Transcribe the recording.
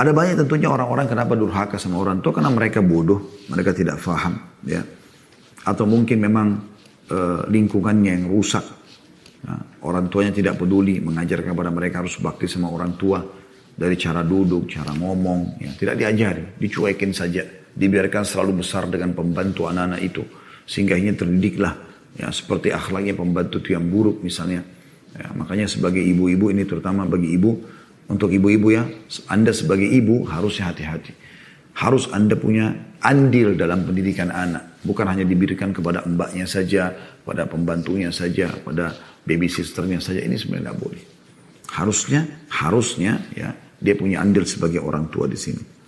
Ada banyak tentunya orang-orang kenapa durhaka sama orang tua karena mereka bodoh, mereka tidak faham, ya. Atau mungkin memang e, lingkungannya yang rusak. Nah, orang tuanya tidak peduli mengajarkan kepada mereka harus bakti sama orang tua dari cara duduk, cara ngomong, ya. tidak diajari, dicuekin saja, dibiarkan selalu besar dengan pembantu anak-anak itu sehingga ini terdidiklah ya seperti akhlaknya pembantu itu yang buruk misalnya. Ya, makanya sebagai ibu-ibu ini terutama bagi ibu untuk ibu-ibu ya, Anda sebagai ibu harusnya hati-hati. Harus Anda punya andil dalam pendidikan anak. Bukan hanya diberikan kepada mbaknya saja, pada pembantunya saja, pada baby sisternya saja. Ini sebenarnya tidak boleh. Harusnya, harusnya ya dia punya andil sebagai orang tua di sini.